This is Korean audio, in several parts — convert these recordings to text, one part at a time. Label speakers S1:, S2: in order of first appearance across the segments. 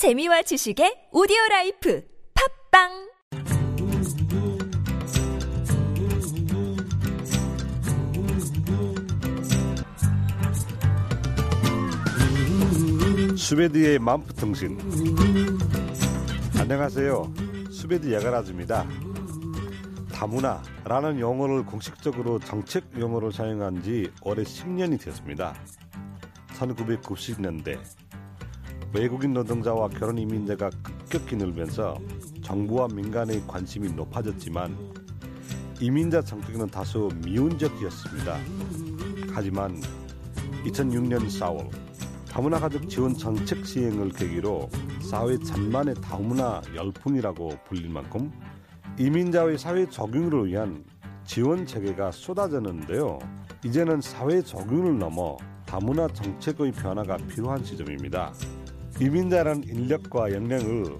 S1: 재미와 지식의 오디오 라이프 팟빵!
S2: 수베드의 만프통신. 안녕하세요. 수베드 야가라즈입니다. 다문화라는 용어를 공식적으로 정책 용어로 사용한 지 올해 10년이 되었습니다. 1990년대 외국인 노동자와 결혼 이민자가 급격히 늘면서 정부와 민간의 관심이 높아졌지만 이민자 정책은 다소 미온적이었습니다. 하지만 2006년 4월 다문화 가족 지원 정책 시행을 계기로 사회 전반의 다문화 열풍이라고 불릴 만큼 이민자의 사회 적용을 위한 지원 체계가 쏟아졌는데요. 이제는 사회 적용을 넘어 다문화 정책의 변화가 필요한 시점입니다. 이민자란 인력과 역량을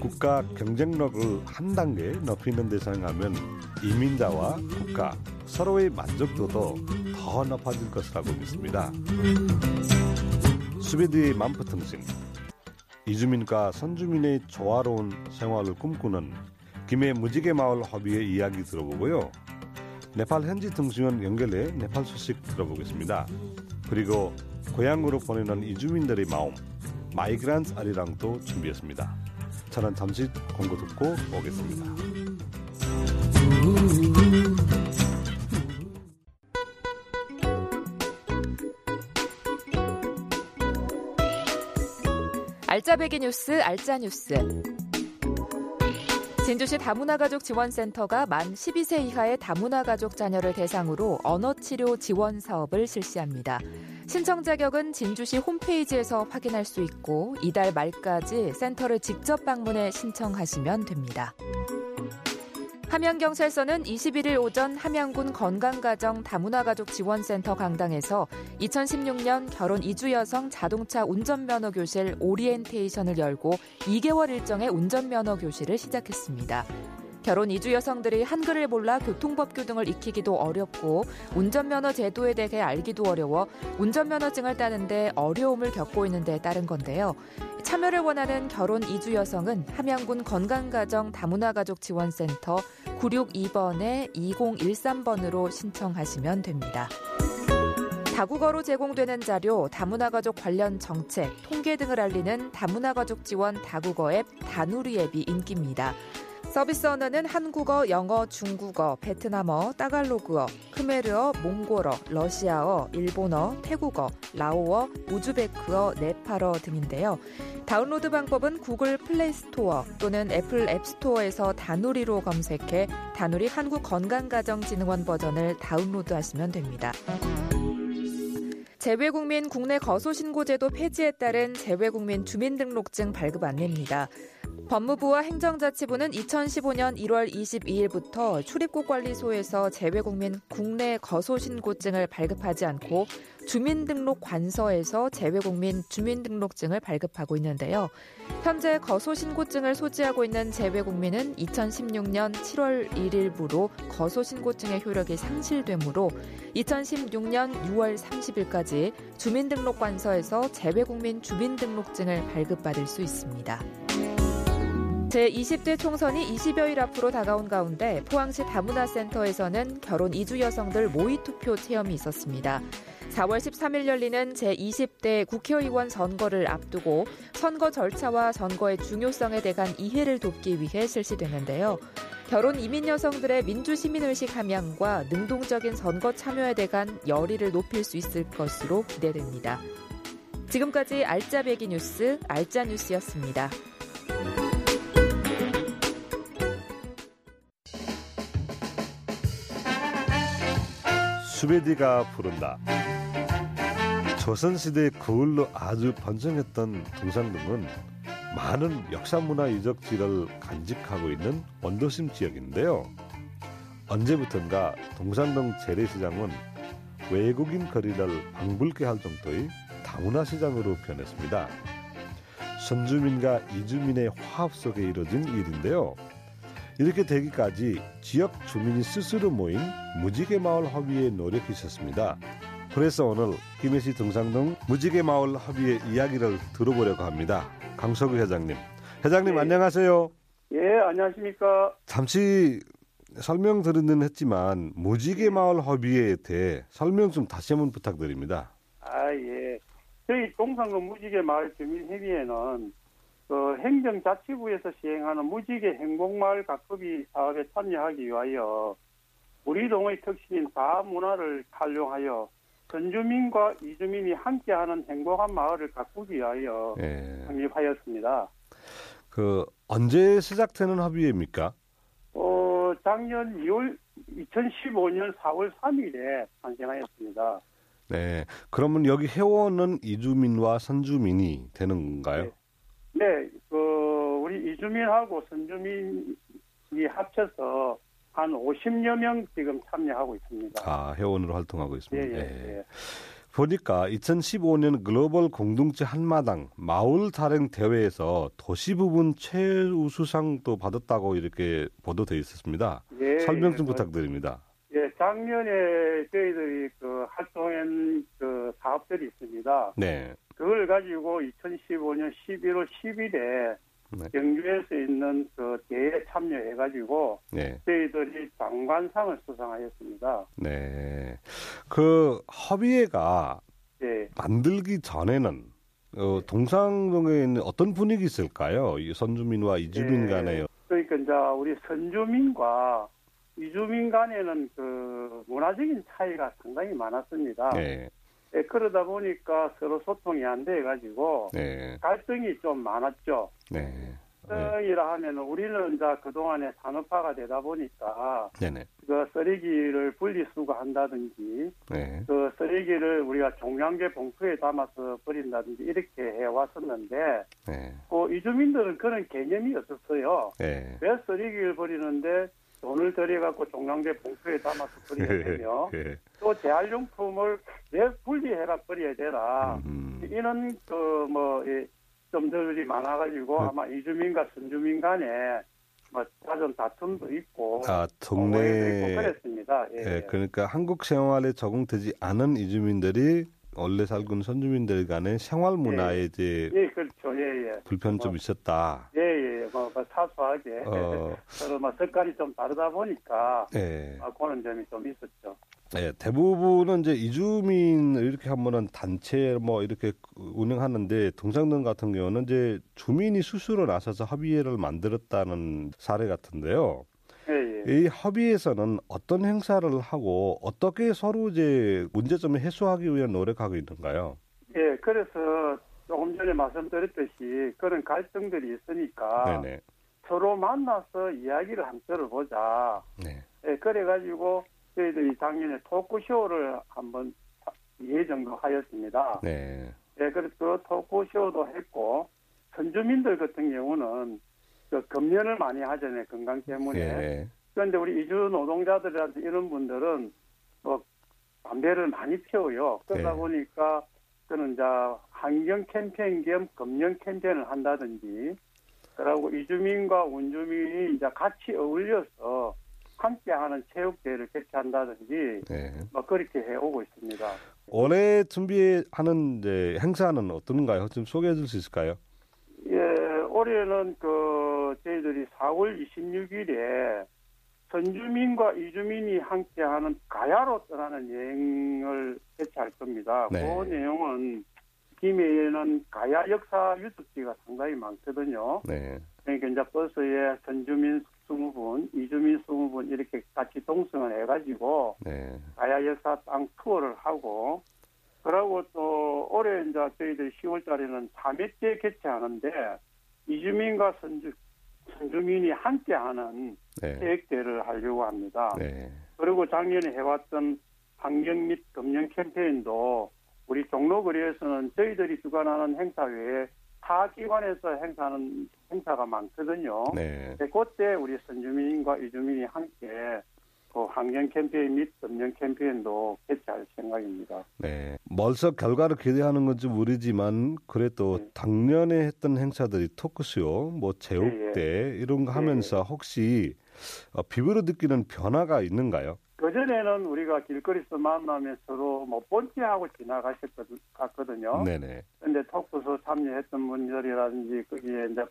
S2: 국가 경쟁력을 한 단계 높이는 데 사용하면 이민자와 국가 서로의 만족도도 더 높아질 것이라고 믿습니다. 수베드의 만포통신 이주민과 선주민의 조화로운 생활을 꿈꾸는 김해 무지개 마을 허비의 이야기 들어보고요. 네팔 현지 통신원 연결해 네팔 소식 들어보겠습니다. 그리고 고향으로 보내는 이주민들의 마음 Migrant 아리랑도 준비했습니다. 저는 잠시 광고 듣고 오겠습니다.
S3: 알짜배기 뉴스 알짜 뉴스 진주시 다문화 가족 지원센터가 만 12세 이하의 다문화 가족 자녀를 대상으로 언어 치료 지원 사업을 실시합니다. 신청 자격은 진주시 홈페이지에서 확인할 수 있고 이달 말까지 센터를 직접 방문해 신청하시면 됩니다. 함양경찰서는 21일 오전 함양군 건강가정 다문화가족 지원센터 강당에서 2016년 결혼 이주 여성 자동차 운전면허 교실 오리엔테이션을 열고 2개월 일정의 운전면허 교실을 시작했습니다. 결혼 이주 여성들이 한글을 몰라 교통법규 등을 익히기도 어렵고 운전면허 제도에 대해 알기도 어려워 운전면허증을 따는데 어려움을 겪고 있는 데 따른 건데요. 참여를 원하는 결혼 이주 여성은 함양군 건강가정 다문화가족 지원센터 962번에 2013번으로 신청하시면 됩니다. 다국어로 제공되는 자료, 다문화가족 관련 정책, 통계 등을 알리는 다문화가족 지원 다국어 앱 다누리 앱이 인기입니다. 서비스 언어는 한국어, 영어, 중국어, 베트남어, 따갈로그어, 크메르어, 몽골어, 러시아어, 일본어, 태국어, 라오어, 우즈베크어, 네팔어 등인데요. 다운로드 방법은 구글 플레이 스토어 또는 애플 앱 스토어에서 다누리로 검색해 다누리 한국 건강가정진흥원 버전을 다운로드하시면 됩니다. 재외국민 국내 거소신고제도 폐지에 따른 재외국민 주민등록증 발급 안내입니다. 법무부와 행정자치부는 2015년 1월 22일부터 출입국 관리소에서 재외국민 국내 거소신고증을 발급하지 않고 주민등록 관서에서 재외국민 주민등록증을 발급하고 있는데요. 현재 거소신고증을 소지하고 있는 재외국민은 2016년 7월 1일부로 거소신고증의 효력이 상실되므로 2016년 6월 30일까지 주민등록 관서에서 재외국민 주민등록증을 발급받을 수 있습니다. 제20대 총선이 20여일 앞으로 다가온 가운데 포항시 다문화센터에서는 결혼 이주 여성들 모의 투표 체험이 있었습니다. 4월 13일 열리는 제20대 국회의원 선거를 앞두고 선거 절차와 선거의 중요성에 대한 이해를 돕기 위해 실시되는데요. 결혼 이민 여성들의 민주 시민의식 함양과 능동적인 선거 참여에 대한 열의를 높일 수 있을 것으로 기대됩니다. 지금까지 알짜배기 뉴스 알짜뉴스였습니다.
S2: 수베디가 부른다. 조선시대 거울로 아주 번성했던 동산동은 많은 역사문화 유적지를 간직하고 있는 원도심 지역인데요. 언제부턴가 동산동 재래시장은 외국인 거리를 방불케 할 정도의 다문화 시장으로 변했습니다. 선주민과 이주민의 화합 속에 이루어진 일인데요. 이렇게 되기까지 지역 주민이 스스로 모인 무지개 마을 협의에 노력이 있었습니다. 그래서 오늘 김해시 등산동 무지개 마을 협의의 이야기를 들어보려고 합니다. 강석우 회장님. 회장님
S4: 네.
S2: 안녕하세요.
S4: 예, 안녕하십니까.
S2: 잠시 설명 드리는 했지만 무지개 마을 협의회에 대해 설명 좀 다시 한번 부탁드립니다.
S4: 아, 예. 저희 동산군 무지개 마을 주민협의회는 그 행정자치부에서 시행하는 무지개 행복마을 가꾸기 사업에 참여하기 위하여 우리 동의 특신인 다문화를 활용하여 전주민과 이주민이 함께하는 행복한 마을을 가꾸기 위하여
S2: 예.
S4: 창립하였습니다.
S2: 그 언제 시작되는 협의회입니까?
S4: 어, 작년 2월 2015년 4월 3일에 탄생하였습니다.
S2: 네. 그러면 여기 회원은 이주민과 선주민이 되는 건가요?
S4: 네, 그 우리 이주민하고 선주민이 합쳐서 한 50여 명 지금 참여하고 있습니다.
S2: 아, 회원으로 활동하고
S4: 예,
S2: 있습니다.
S4: 예,
S2: 예.
S4: 예.
S2: 보니까 2015년 글로벌 공동체 한마당 마을 타령 대회에서 도시 부분 최우수상도 받았다고 이렇게 보도돼 있었습니다.
S4: 예,
S2: 설명 좀
S4: 예, 그,
S2: 부탁드립니다.
S4: 예, 작년에 저희들이 그 활동한 그 사업들이 있습니다.
S2: 네.
S4: 그걸 가지고 2015년 11월 10일에
S2: 네.
S4: 경주에서 있는 그 대회에 참여해가지고
S2: 네.
S4: 저희들이 장관상을 수상하였습니다.
S2: 네. 그 협의회가
S4: 예.
S2: 만들기 전에는 어, 동상동에 있는 어떤 분위기 있을까요? 이 선주민과 이주민
S4: 예.
S2: 간에요.
S4: 그러니까 이제 우리 선주민과 이주민 간에는 그 문화적인 차이가 상당히 많았습니다.
S2: 네.
S4: 예, 그러다 보니까 서로 소통이 안 돼 가지고
S2: 네.
S4: 갈등이 좀 많았죠.
S2: 네. 네.
S4: 갈등이라 하면 우리는 이제 그동안에 산업화가 되다 보니까
S2: 네네.
S4: 그 쓰레기를 분리수거한다든지
S2: 네.
S4: 그 쓰레기를 우리가 종량제 봉투에 담아서 버린다든지 이렇게 해왔었는데
S2: 네.
S4: 그 이주민들은 그런 개념이 없었어요.
S2: 네.
S4: 왜 쓰레기를 버리는데 돈을 들여갖고 종량제 봉투에 담아서 버려야 되며
S2: 네.
S4: 또 재활용품을 왜 분리해가 버려야 되나
S2: 음.
S4: 이런 그뭐 점들이 많아가지고
S2: 네.
S4: 아마 이주민과 선주민 간에 뭐 잦은 다툼도 있고
S2: 아,
S4: 있고
S2: 동네
S4: 그랬습니다. 예.
S2: 예, 그러니까 한국 생활에 적응되지 않은 이주민들이 원래 살고 있는 선주민들 간의 생활 문화에
S4: 예.
S2: 이제
S4: 예, 그렇죠. 예, 예.
S2: 불편 좀
S4: 뭐,
S2: 있었다.
S4: 예, 예. 뭐, 뭐 사소하게
S2: 어,
S4: 서로 뭐 색깔이 좀 다르다 보니까
S2: 예.
S4: 아, 그런 점이 좀 있었죠.
S2: 예, 대부분은 이제 이주민 이렇게 하면은 단체 뭐 이렇게 운영하는데 동상동 같은 경우는 이제 주민이 스스로 나서서 협의회를 만들었다는 사례 같은데요.
S4: 예, 예.
S2: 이 협의회에서는 어떤 행사를 하고 어떻게 서로 이제 문제점을 해소하기 위해 노력하고 있는가요?
S4: 예, 그래서 조금 전에 말씀드렸듯이 그런 갈등들이 있으니까
S2: 네네.
S4: 서로 만나서 이야기를 한번 들어보자.
S2: 네.
S4: 예, 그래가지고 저희들이 작년에 토크쇼를 한번 예정도 하였습니다.
S2: 네.
S4: 예, 그래서 그 토크쇼도 했고 선주민들 같은 경우는 그 금연을 많이 하잖아요 건강 때문에.
S2: 네.
S4: 그런데 우리 이주 노동자들한테 이런 분들은 뭐 담배를 많이 피워요. 그러다
S2: 네.
S4: 보니까 그는 이제 환경 캠페인 겸 금연 캠페인을 한다든지 그리고 이주민과 원주민이 이제 같이 어울려서 함께하는 체육대회를 개최한다든지
S2: 네.
S4: 뭐 그렇게 해오고 있습니다.
S2: 올해 준비하는 이제 행사는 어떤가요? 좀 소개해 줄 수 있을까요?
S4: 예, 올해는 그 저희들이 4월 26일에 선주민과 이주민이 함께하는 가야로 떠나는 여행을 개최할 겁니다.
S2: 네.
S4: 그 내용은 김해에는 가야 역사 유적지가 상당히 많거든요.
S2: 네.
S4: 그러니까 이제 버스에 선주민 20분, 이주민 20분 이렇게 같이 동승을 해가지고
S2: 네.
S4: 가야 역사 땅 투어를 하고 그러고 또 올해 이제 저희들 10월 달에는 3회째 개최하는데 이주민과 선주, 선 주민이 함께 하는
S2: 네.
S4: 계획대를 하려고 합니다.
S2: 네.
S4: 그리고 작년에 해왔던 환경 및 금연 캠페인도 우리 종로거리에서는 저희들이 주관하는 행사 외에 타 기관에서 행사하는 행사가 많거든요.
S2: 네.
S4: 네, 그때 우리 선주민과 이주민이 함께 그 환경 캠페인 및 금연 캠페인도 개최할 생각입니다.
S2: 네. 멀서 결과를 기대하는 건지 모르지만 그래도
S4: 네.
S2: 작년에 했던 행사들이 토크쇼, 뭐
S4: 예,
S2: 체육대 이런 거 하면서 혹시 어, 비교로 느끼는 변화가 있는가요?
S4: 그전에는 우리가 길거리에서 만나면 서로 뭐 본체하고 지나가셨거든요.
S2: 네네.
S4: 근데 톡부서 참여했던 분들이라든지 거기에 이제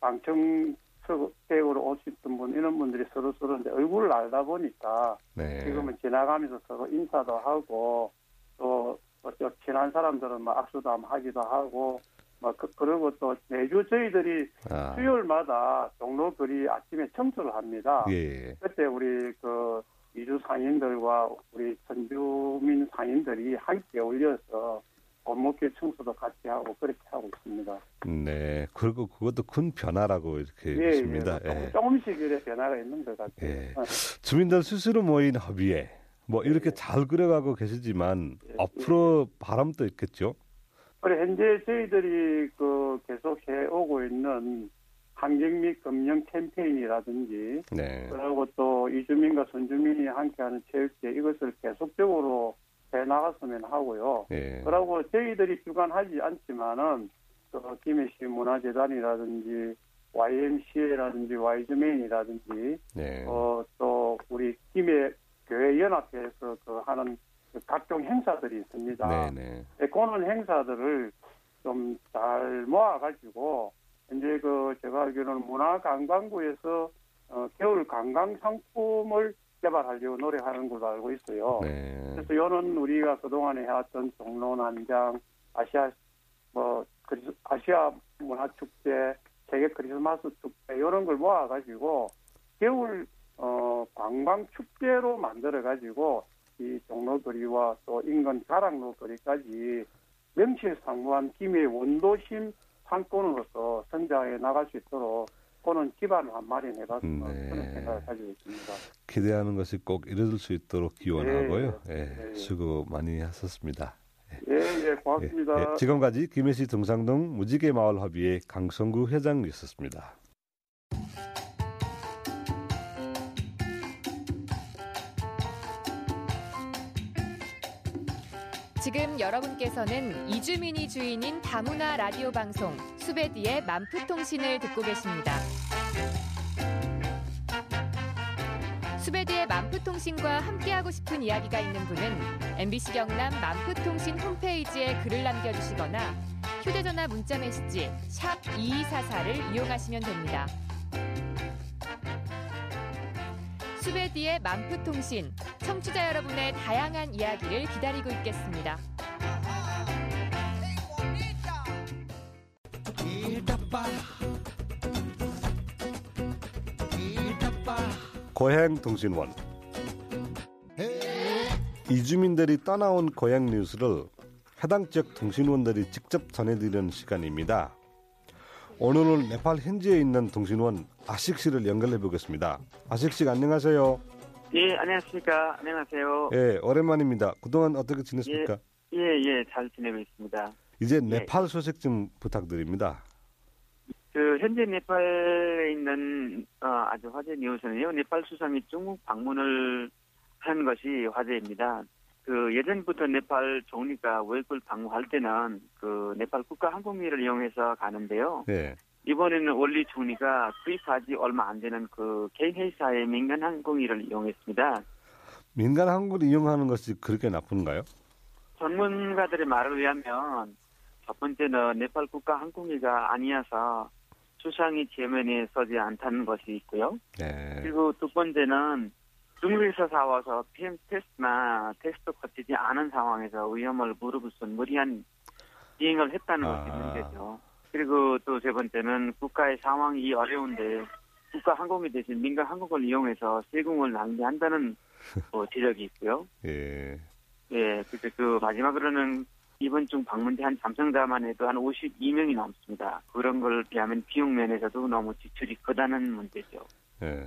S4: 방청 석으로 오셨던 분 이런 분들이 서로 서로 이제 얼굴을 알다 보니까
S2: 네.
S4: 지금은 지나가면서 서로 인사도 하고 또, 또 친한 사람들은 뭐 악수도 하기도 하고 뭐 그, 그리고 또 매주 저희들이
S2: 아,
S4: 수요일마다 종로 거리 아침에 청소를 합니다.
S2: 예.
S4: 그때 우리 그 이주 상인들과 우리 선주민 상인들이 함께 올려서 골목길 청소도 같이 하고 그렇게 하고 있습니다.
S2: 네. 그리고 그것도 큰 변화라고 이렇게
S4: 예,
S2: 있습니다.
S4: 예.
S2: 예.
S4: 조금씩 이래 변화가 있는 것 같아요.
S2: 예.
S4: 어,
S2: 주민들 스스로 모인 협의회 뭐 이렇게 잘 그려가고 계시지만
S4: 예,
S2: 앞으로 바람도 있겠죠.
S4: 그래 현재 저희들이 그 계속 해오고 있는 환경 및 금융 캠페인이라든지
S2: 네.
S4: 그리고 또 이주민과 선주민이 함께하는 체육제 이것을 계속적으로 해 나갔으면 하고요.
S2: 예.
S4: 그러고 저희들이 주관하지 않지만은 그 김해시 문화재단이라든지 YMCA라든지 Y즈맨이라든지
S2: 네.
S4: 어, 또 우리 김해 교회 연합회에서 그 하는 그 각종 행사들이 있습니다.
S2: 네네.
S4: 네, 그런 행사들을 좀 잘 모아가지고 이제 그 제가 알기로는 문화관광부에서 어, 겨울 관광 상품을 개발하려고 노력하는 걸로 알고 있어요.
S2: 네.
S4: 그래서 이런 우리가 그동안에 해왔던 종로 난장 아시아 뭐 크리스, 아시아 문화 축제 세계 크리스마스 축제 이런 걸 모아가지고 겨울 어 관광 축제로 만들어 가지고 이 종로거리와 또 인근 가락로 거리까지 명실상부한 김해 원도심 상권으로서 성장해 나갈 수 있도록 그는 기반을 한 마련해봤으면
S2: 네.
S4: 그런 생각을 가지고 있습니다.
S2: 기대하는 것이 꼭 이루어질 수 있도록 기원하고요.
S4: 예,
S2: 예.
S4: 예.
S2: 수고 많이 하셨습니다.
S4: 예, 예, 고맙습니다.
S2: 지금까지 김해시 동상동 무지개 마을 협의회 강성구 회장이었습니다.
S3: 여러분께서는 이주민이 주인인 다문화 라디오 방송 수베디의 만프통신을 듣고 계십니다. 수베디의 만프통신과 함께하고 싶은 이야기가 있는 분은 MBC 경남 만프통신 홈페이지에 글을 남겨주시거나 휴대전화 문자메시지 샵 2244를 이용하시면 됩니다. 수베디의 만프통신 청취자 여러분의 다양한 이야기를 기다리고 있겠습니다.
S2: 고향 통신원 이주민들이 떠나온 고향 뉴스를 해당 지역 통신원들이 직접 전해드리는 시간입니다. 오늘은 네팔 현지에 있는 통신원 아식 씨를 연결해 보겠습니다. 아식 씨 안녕하세요.
S5: 예, 안녕하십니까. 안녕하세요.
S2: 예, 오랜만입니다. 그동안 어떻게 지냈습니까?
S5: 예, 예, 잘 지내고 있습니다.
S2: 이제
S5: 예.
S2: 네팔 소식 좀 부탁드립니다.
S5: 그, 현재 네팔에 있는, 어, 아주 화제 뉴스는요, 네팔 수상이 중국 방문을 한 것이 화제입니다. 그, 예전부터 네팔 총리가 외국을 방문할 때는 그, 네팔 국가 항공기를 이용해서 가는데요.
S2: 예,
S5: 이번에는 원리 총리가 투입하지 얼마 안 되는 그 개인 회사의 민간 항공기를 이용했습니다.
S2: 민간 항공을 이용하는 것이 그렇게 나쁜가요?
S5: 전문가들의 말을 의하면 첫 번째는 네팔 국가 항공기가 아니어서 수상이 지면에 서지 않다는 것이 있고요.
S2: 네.
S5: 그리고 두 번째는 중국에서 사와서 PM 테스트나 테스트 거치지 않은 상황에서 위험을 무릅쓴 무리한 비행을 했다는 것이
S2: 아.
S5: 문제죠. 그리고 또 세 번째는 국가의 상황이 어려운데 국가 항공기 대신 민간 항공을 이용해서 세금을 낭비한다는 뭐 지적이 있고요.
S2: 예,
S5: 예, 그래서 그 마지막으로는 이번 중 방문한 참석자만 해도 한 52명이 넘습니다. 그런 걸 비하면 비용 면에서도 너무 지출이 크다는 문제죠.
S2: 예.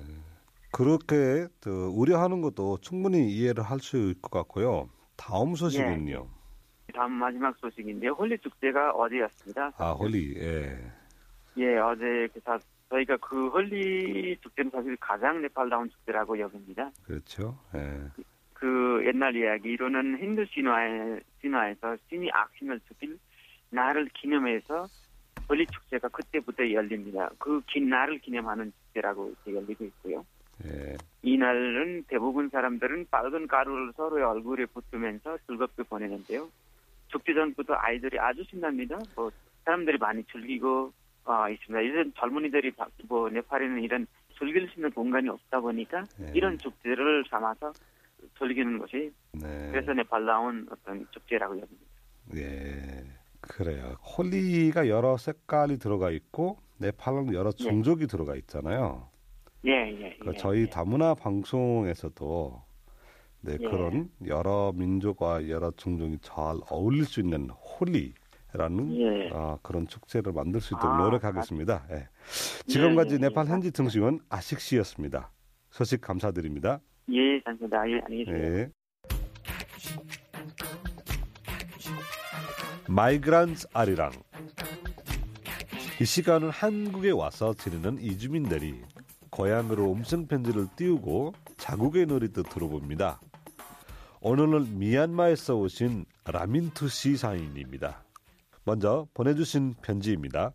S2: 그렇게 저, 우려하는 것도 충분히 이해를 할 수 있을 것 같고요. 다음 소식은요.
S5: 다음 마지막 소식인데요. 홀리 축제가 어제였습니다.
S2: 아, 홀리. 예.
S5: 예, 어제 그 사, 저희가 그 홀리 축제는 사실 가장 네팔다운 축제라고 여깁니다.
S2: 그렇죠. 예.
S5: 그 옛날 이야기로는 힌두 신화에, 신화에서 신이 악신을 죽일 날을 기념해서 홀리 축제가 그때부터 열립니다. 그 긴 날을 기념하는 축제라고 열리고 있고요.
S2: 예. 예.
S6: 이날은 대부분 사람들은 빨간 가루를 서로의 얼굴에 붓으면서 즐겁게 보내는데요. 축제 전부터 아이들이 아주 신납니다. 뭐 사람들이 많이 즐기고 아, 있습니다. 이런 젊은이들이 바- 뭐 네팔에는 이런 즐길 수 있는 공간이 없다 보니까
S2: 예.
S6: 이런 축제를 삼아서 즐기는 것이
S2: 네.
S6: 그래서 네팔다운 어떤 축제라고 여깁니다.
S2: 예. 그래요. 홀리가 여러 색깔이 들어가 있고 네팔은 여러
S6: 예.
S2: 종족이 들어가 있잖아요.
S6: 예, 예.
S2: 그
S6: 예,
S2: 저희
S6: 예.
S2: 다문화 방송에서도 네,
S6: 예.
S2: 그런 여러 민족과 여러 종족이 잘 어울릴 수 있는 홀리 라는
S6: 예.
S2: 아, 그런 축제를 만들 수 있도록
S6: 아,
S2: 노력하겠습니다. 예. 지금까지
S6: 예, 예,
S2: 네팔
S6: 예.
S2: 현지 등심은 아식 씨였습니다. 소식 감사드립니다.
S6: 예, 감사합니다. 예, 안녕히 계세요.
S2: 예. 마이그란츠 아리랑 이 시간은 한국에 와서 지내는 이주민들이 고향으로 음성 편지를 띄우고 자국의 노래도 들어봅니다. 오늘은 미얀마에서 오신 라민투 씨 사인입니다. 먼저 보내주신 편지입니다.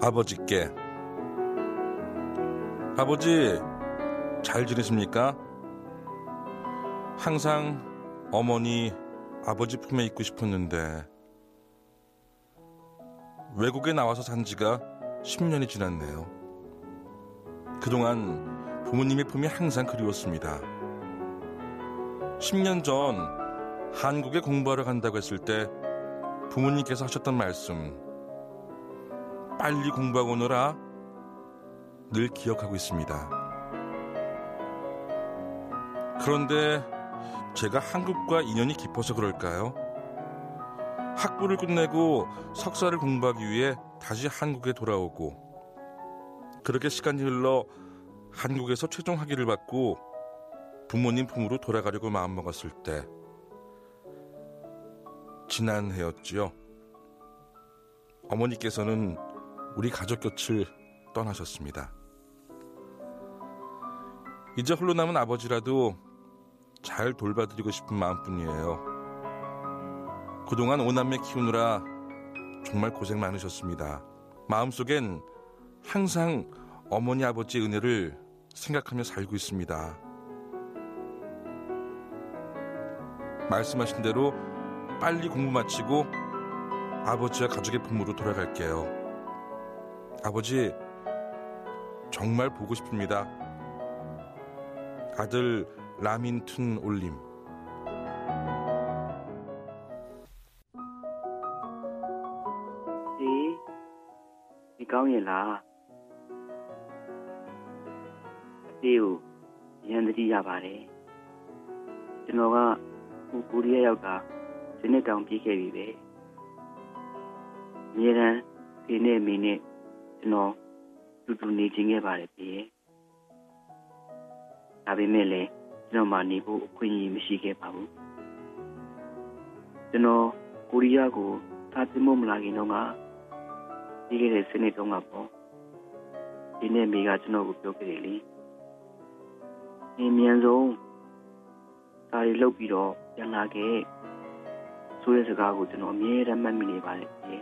S7: 아버지께 아버지 잘 지내십니까? 항상 어머니 아버지 품에 있고 싶었는데 외국에 나와서 산 지가 10년이 지났네요. 그동안 부모님의 품이 항상 그리웠습니다. 10년 전 한국에 공부하러 간다고 했을 때 부모님께서 하셨던 말씀 빨리 공부하고 오너라 늘 기억하고 있습니다. 그런데 제가 한국과 인연이 깊어서 그럴까요? 학부를 끝내고 석사를 공부하기 위해 다시 한국에 돌아오고 그렇게 시간이 흘러 한국에서 최종 학위를 받고 부모님 품으로 돌아가려고 마음먹었을 때 지난 해였지요. 어머니께서는 우리 가족 곁을 떠나셨습니다. 이제 홀로 남은 아버지라도 잘 돌봐드리고 싶은 마음뿐이에요. 그동안 오남매 키우느라 정말 고생 많으셨습니다. 마음속엔 항상 어머니 아버지의 은혜를 생각하며 살고 있습니다. 말씀하신 대로 빨리 공부 마치고 아버지와 가족의 품으로 돌아갈게요. 아버지, 정말 보고 싶습니다. 아들 라민툰 올림.
S6: 네, 이강이라. 네요 연들이 야바래 제가 우리에 여가 제네 당 비게 비베 얘는 걔네 미네 너 두두 네 징에 바래 비에 ဒီနေ့မိနဲ့ကျွန်တော်တူတူနေချင်းခဲ့ပါတယ်ပြေဒါပေမဲ့လည်းကျွန်တော်မှနေဖို့အခွင့်အရေးမရှိခဲ့ပါဘူးကျွန်တော်ကိုရီးယားကိုသာတင်မမလာခင်တော့ကပြီးခဲ့တဲ့စနေတုန်းကပေါ့ဒီနေ့မိကကျွန်တော်ကိုပြောခဲ့တယ်လေအင်းမြန်ဆုံးဒါတွေလုပ်ပြီးတော့ပြန်လာခဲ့ဆိုတဲ့စကားကိုကျွန်တော်အမြဲတမ်းမှတ်မိနေပါလေပြေ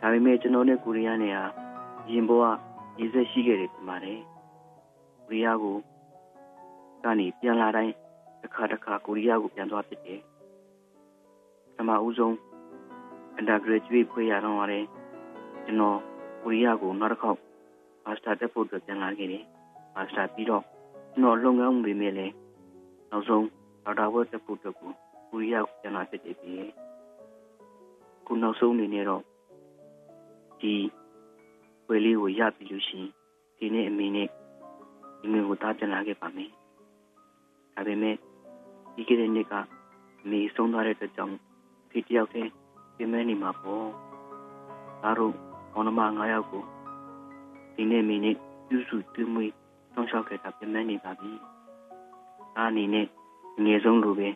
S6: ဒါပေမဲ့ကျွန်တော်နဲ့ကိုရီးယားနဲ့ဟာရင်ဘောကရည်စက်ရှိခဲ့တယ်ပြန်ပါတယ် ကိုရီးယားကိုကနေပြန်လာတိုင်းတစ်ခါတစ်ခါကိုရီးယားကိုပြန်သွားဖြစ်တယ်ပထမဦးဆုံး undergraduate ဖွေးရတော့ရတယ်ကျွန်တော်ကိုရီးယားကိုနောက်တစ်ခေါက် master တက်ဖို့အတွက်ပြန်လာခဲ့တယ် master ပြီးတော့ကျွန်တော်လုပ်ငန်းဝင်နေလေနောက်ဆုံးဒေါက်တာဘွဲ့တက်ဖို့အတွက်ကိုကိုရီးယားကိုပြန်လာဖြစ်တယ်ပြီးခုနောက်ဆုံးအနေနဲ့တော့ဒီဝယ်လေးကိုရပြီလို့ရှိရင်ဒီနေ့အမေနဲ့ ဒီမျိုးကိုတားပြန်လာခဲ့ပါမယ်ဒါပေမဲ့ဒီကနေ့နေ့ကအမေဆုံးသွားတဲ့အတွက်ကြောင့်ဒီတယောက်တည်းပြင်မဲနေမှာပေါ့ဒါတို့ဘောနမ9ယောက်ကိုဒီနေ့မိနစ်ပြုစုတွင်းမွေးတောင်းလျှောက်ခဲ့တာပြင်မဲနေပါပြီဒါအနေနဲ့အငယ်ဆုံးလိုပဲ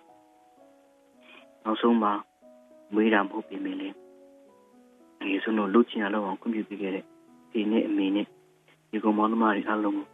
S6: နောက်ဆုံးမှာမွေးတာမဟုတ်ပြင်မဲလေအငယ်ဆုံးတို့လှုပ်ချင်ရလောက်အောင်ခွင့်ပြုပေးခဲ့တဲ့ဒီနေ့အမေနဲ့ဒီကောင်မောင်နှမတွေအားလုံးကို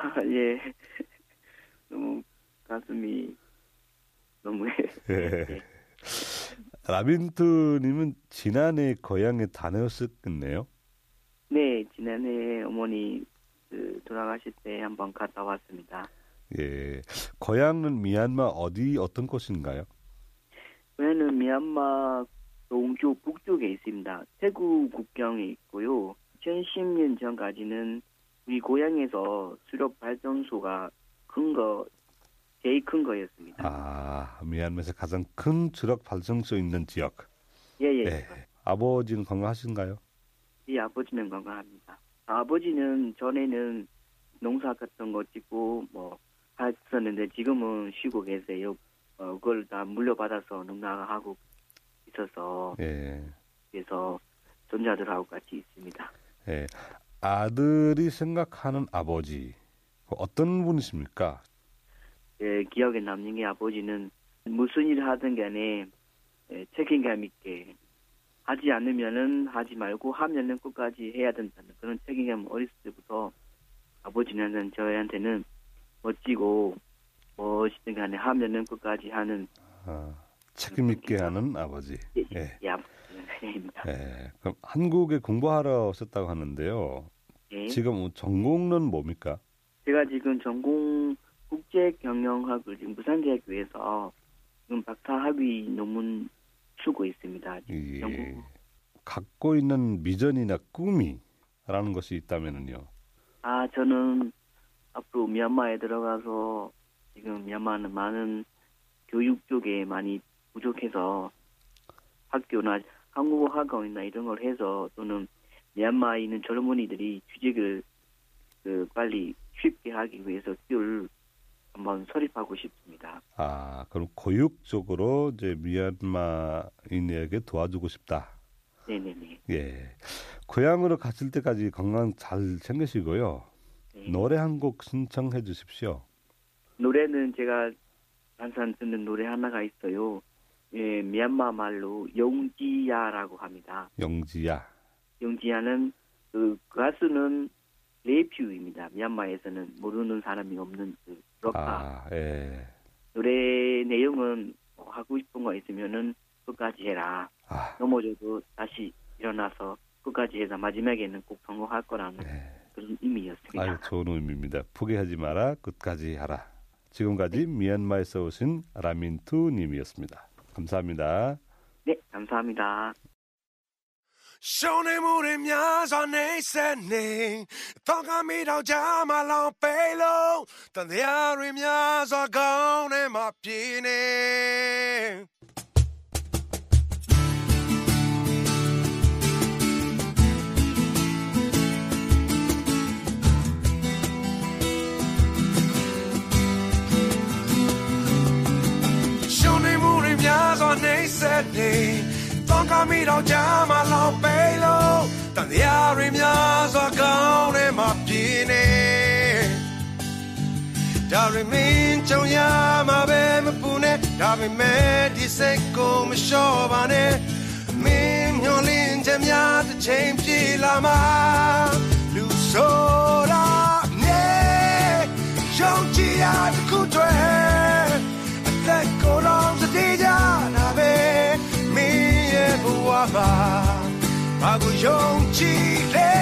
S6: 아, 예. 너무 가슴이 너무
S2: 예. 라빈토님은 지난해 고향에 다녀오셨겠네요.
S6: 네, 지난해 어머니 그 돌아가실 때 한번 갔다 왔습니다.
S2: 예. 고향은 미얀마 어디 어떤 곳인가요?
S6: 고향은 미얀마 동쪽 북쪽에 있습니다. 태국 국경에 있고요. 2010년 전까지는 우리 고향에서 수력 발전소가 큰 거, 제일 큰 거였습니다.
S2: 아, 미얀마에서 가장 큰 주력 발전소 있는 지역.
S6: 예, 예.
S2: 예. 아버지는 건강하신가요?
S6: 이 아버지는 건강합니다. 아버지는 전에는 농사 같은 거 짓고 뭐 했었는데 지금은 쉬고 계세요. 어, 그걸 다 물려받아서 농사하고 있어서
S2: 예.
S6: 그래서 손자들하고 같이 있습니다.
S2: 예. 아들이 생각하는 아버지. 어떤 분이십니까?
S6: 예, 기억에 남는 게 아버지는 무슨 일을 하든 간에 예, 책임감 있게 하지 않으면은 하지 말고 하면은 끝까지 해야 된다는 그런 책임감 어렸을 때부터 아버지는 저희한테는 멋지고 무엇이든 간에 하면은 끝까지 하는
S2: 아, 책임 있게 하는 아버지.
S6: 예,
S2: 예.
S6: 예, 아버지입니다.
S2: 예. 그럼 한국에 공부하러 오셨다고 하는데요.
S6: 예.
S2: 지금 전공은 뭡니까?
S6: 제가 지금 전공 국제 경영학을 지금 부산대학교에서 지금 박사 학위 논문 쓰고 있습니다.
S2: 이
S6: 전공.
S2: 갖고 있는 미전이나 꿈이라는 것이 있다면은요.
S6: 아, 저는 앞으로 미얀마에 들어가서 지금 미얀마는 많은 교육 쪽에 많이 부족해서 학교나 한국어 학원이나 이런 걸 해서 또는 미얀마에 있는 젊은이들이 취직을 그 빨리 쉽게 하기 위해서 기회를 한번 설립하고 싶습니다.
S2: 아, 그럼 교육적으로 이제 미얀마인에게 도와주고 싶다.
S6: 네네네.
S2: 예. 고향으로 갔을 때까지 건강 잘 챙기시고요.
S6: 네.
S2: 노래 한 곡 신청해 주십시오.
S6: 노래는 제가 항상 듣는 노래 하나가 있어요. 예, 미얀마 말로 용지야라고 합니다.
S2: 영지야.
S6: 용지야는 그 가수는 레퓨입니다. 미얀마에서는 모르는 사람이 없는 그 록파.
S2: 아, 예.
S6: 노래 내용은 뭐 하고 싶은 거 있으면은 끝까지 해라.
S2: 아,
S6: 넘어져도 다시 일어나서 끝까지 해서 마지막에는 꼭 성공할 거라는
S2: 네.
S6: 그런 의미였습니다.
S2: 아유, 좋은 의미입니다. 포기하지 마라. 끝까지 하라. 지금까지 미얀마에서 오신 라민투 님이었습니다. 감사합니다.
S6: 네, 감사합니다.
S8: ဆက်နေတော့ကမိတော့ကြမလောင်ပေလို့တန်တရားတွေများစွာကောင်းနေမှာပြင်းနေဒါရမင်းကြုံရမှာပဲမပူနဲ့ဒါပေမဲ့ဒီစိတ်ကိုမလျှော့ပါနဲ့မင်းမျောလင်းချက်များတစ်ချိန်ပြေလာမှာလူဆိုတာနဲ့ယုံကြည်ရတစ်ခုတည်းအသက်ကိုယ်တော်စတေးကြတာ ရဲ့ဘဝမှာဘာကိုယုံကြည်လဲ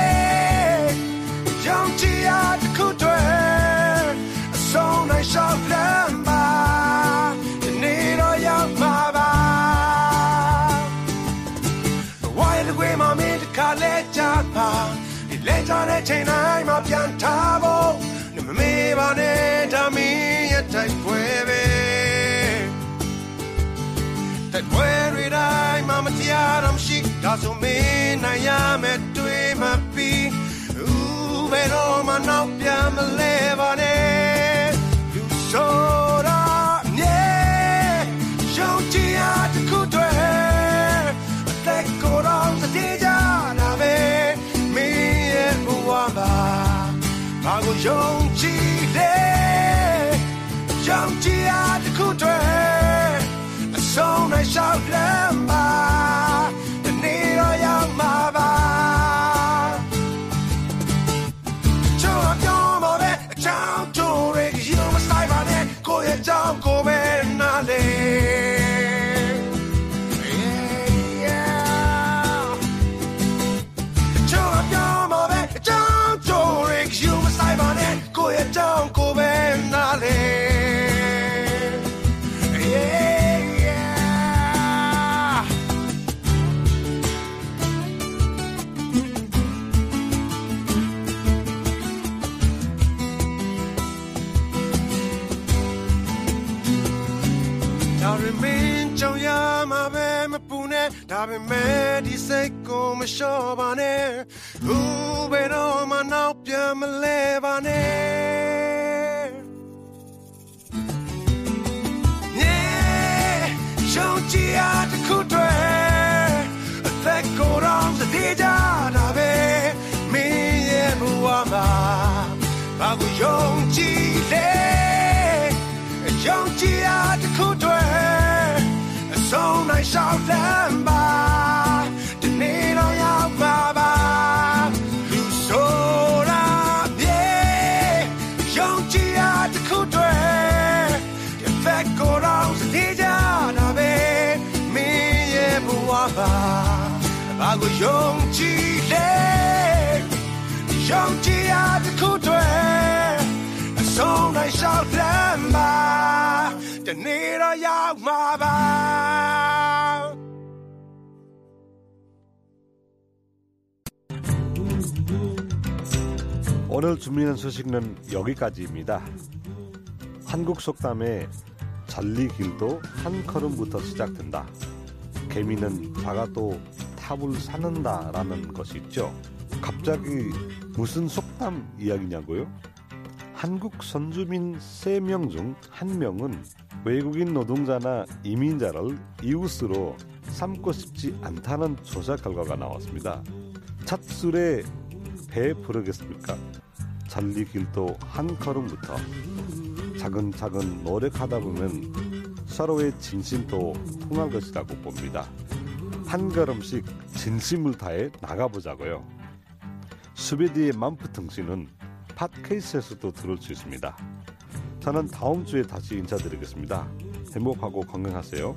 S8: ယုံကြည်ရတစ်ခုတည်းအဆုံးနိုင်ရှောက်လမ်းပါဒီနေ့တော့ရောက်မှာပါဝိုင်းလကွေးမမင်းတခါလဲကြပါဒီလဲကြတဲ့ချိန်တိုင်းမှာပြန်ထားဖို့မမေးပါနဲ့ဒါမင်းရဲ့တိုက်ပွဲပဲတိုက်ပွဲတွေတိုင်းမှာမ တာမရှိဒါဆိုမင်းနိုင်ရမယ်တွေ့မှပြီဦးဘယ်တော့မှနောက်ပြန်မလဲပါနဲ့လူဆိုယုံကြည်တယ်ယုံကြည်ရတခုတည်းအဆုံးနိုင်ရှောက်လမ်းပါ ကို ရှောက်လမ်းပါဒီနေ့တော့ရောက်ပါပါလူဆိုတာမြေယုံကြည်ရတဲ့ခုတွေ The fact go down စတေးကြတာပဲမင်းရဲ့ဘဝပါဘာကိုယုံကြည်လဲယုံကြည်ရတဲ့ခုတွေအဆုံးတိုင်းရှောက်လမ်းပါတနေ့တော့ရောက်မှာပါ
S2: 오늘 준비한 소식은 여기까지입니다. 한국 속담에 잘리길도 한 걸음부터 시작된다. 개미는 작아도 탑을 사는다라는 것이 있죠. 갑자기 무슨 속담 이야기냐고요? 한국 선주민 3명 중 1명은 외국인 노동자나 이민자를 이웃으로 삼고 싶지 않다는 조사 결과가 나왔습니다. 찻술에 배 부르겠습니까? 잘리길도 한 걸음부터 차근차근 노력하다 보면 서로의 진심도 통할 것이라고 봅니다. 한 걸음씩 진심을 다해 나가보자고요. 수베디의 맘프 등신은 팟케이스에서도 들을 수 있습니다. 저는 다음 주에 다시 인사드리겠습니다. 행복하고 건강하세요.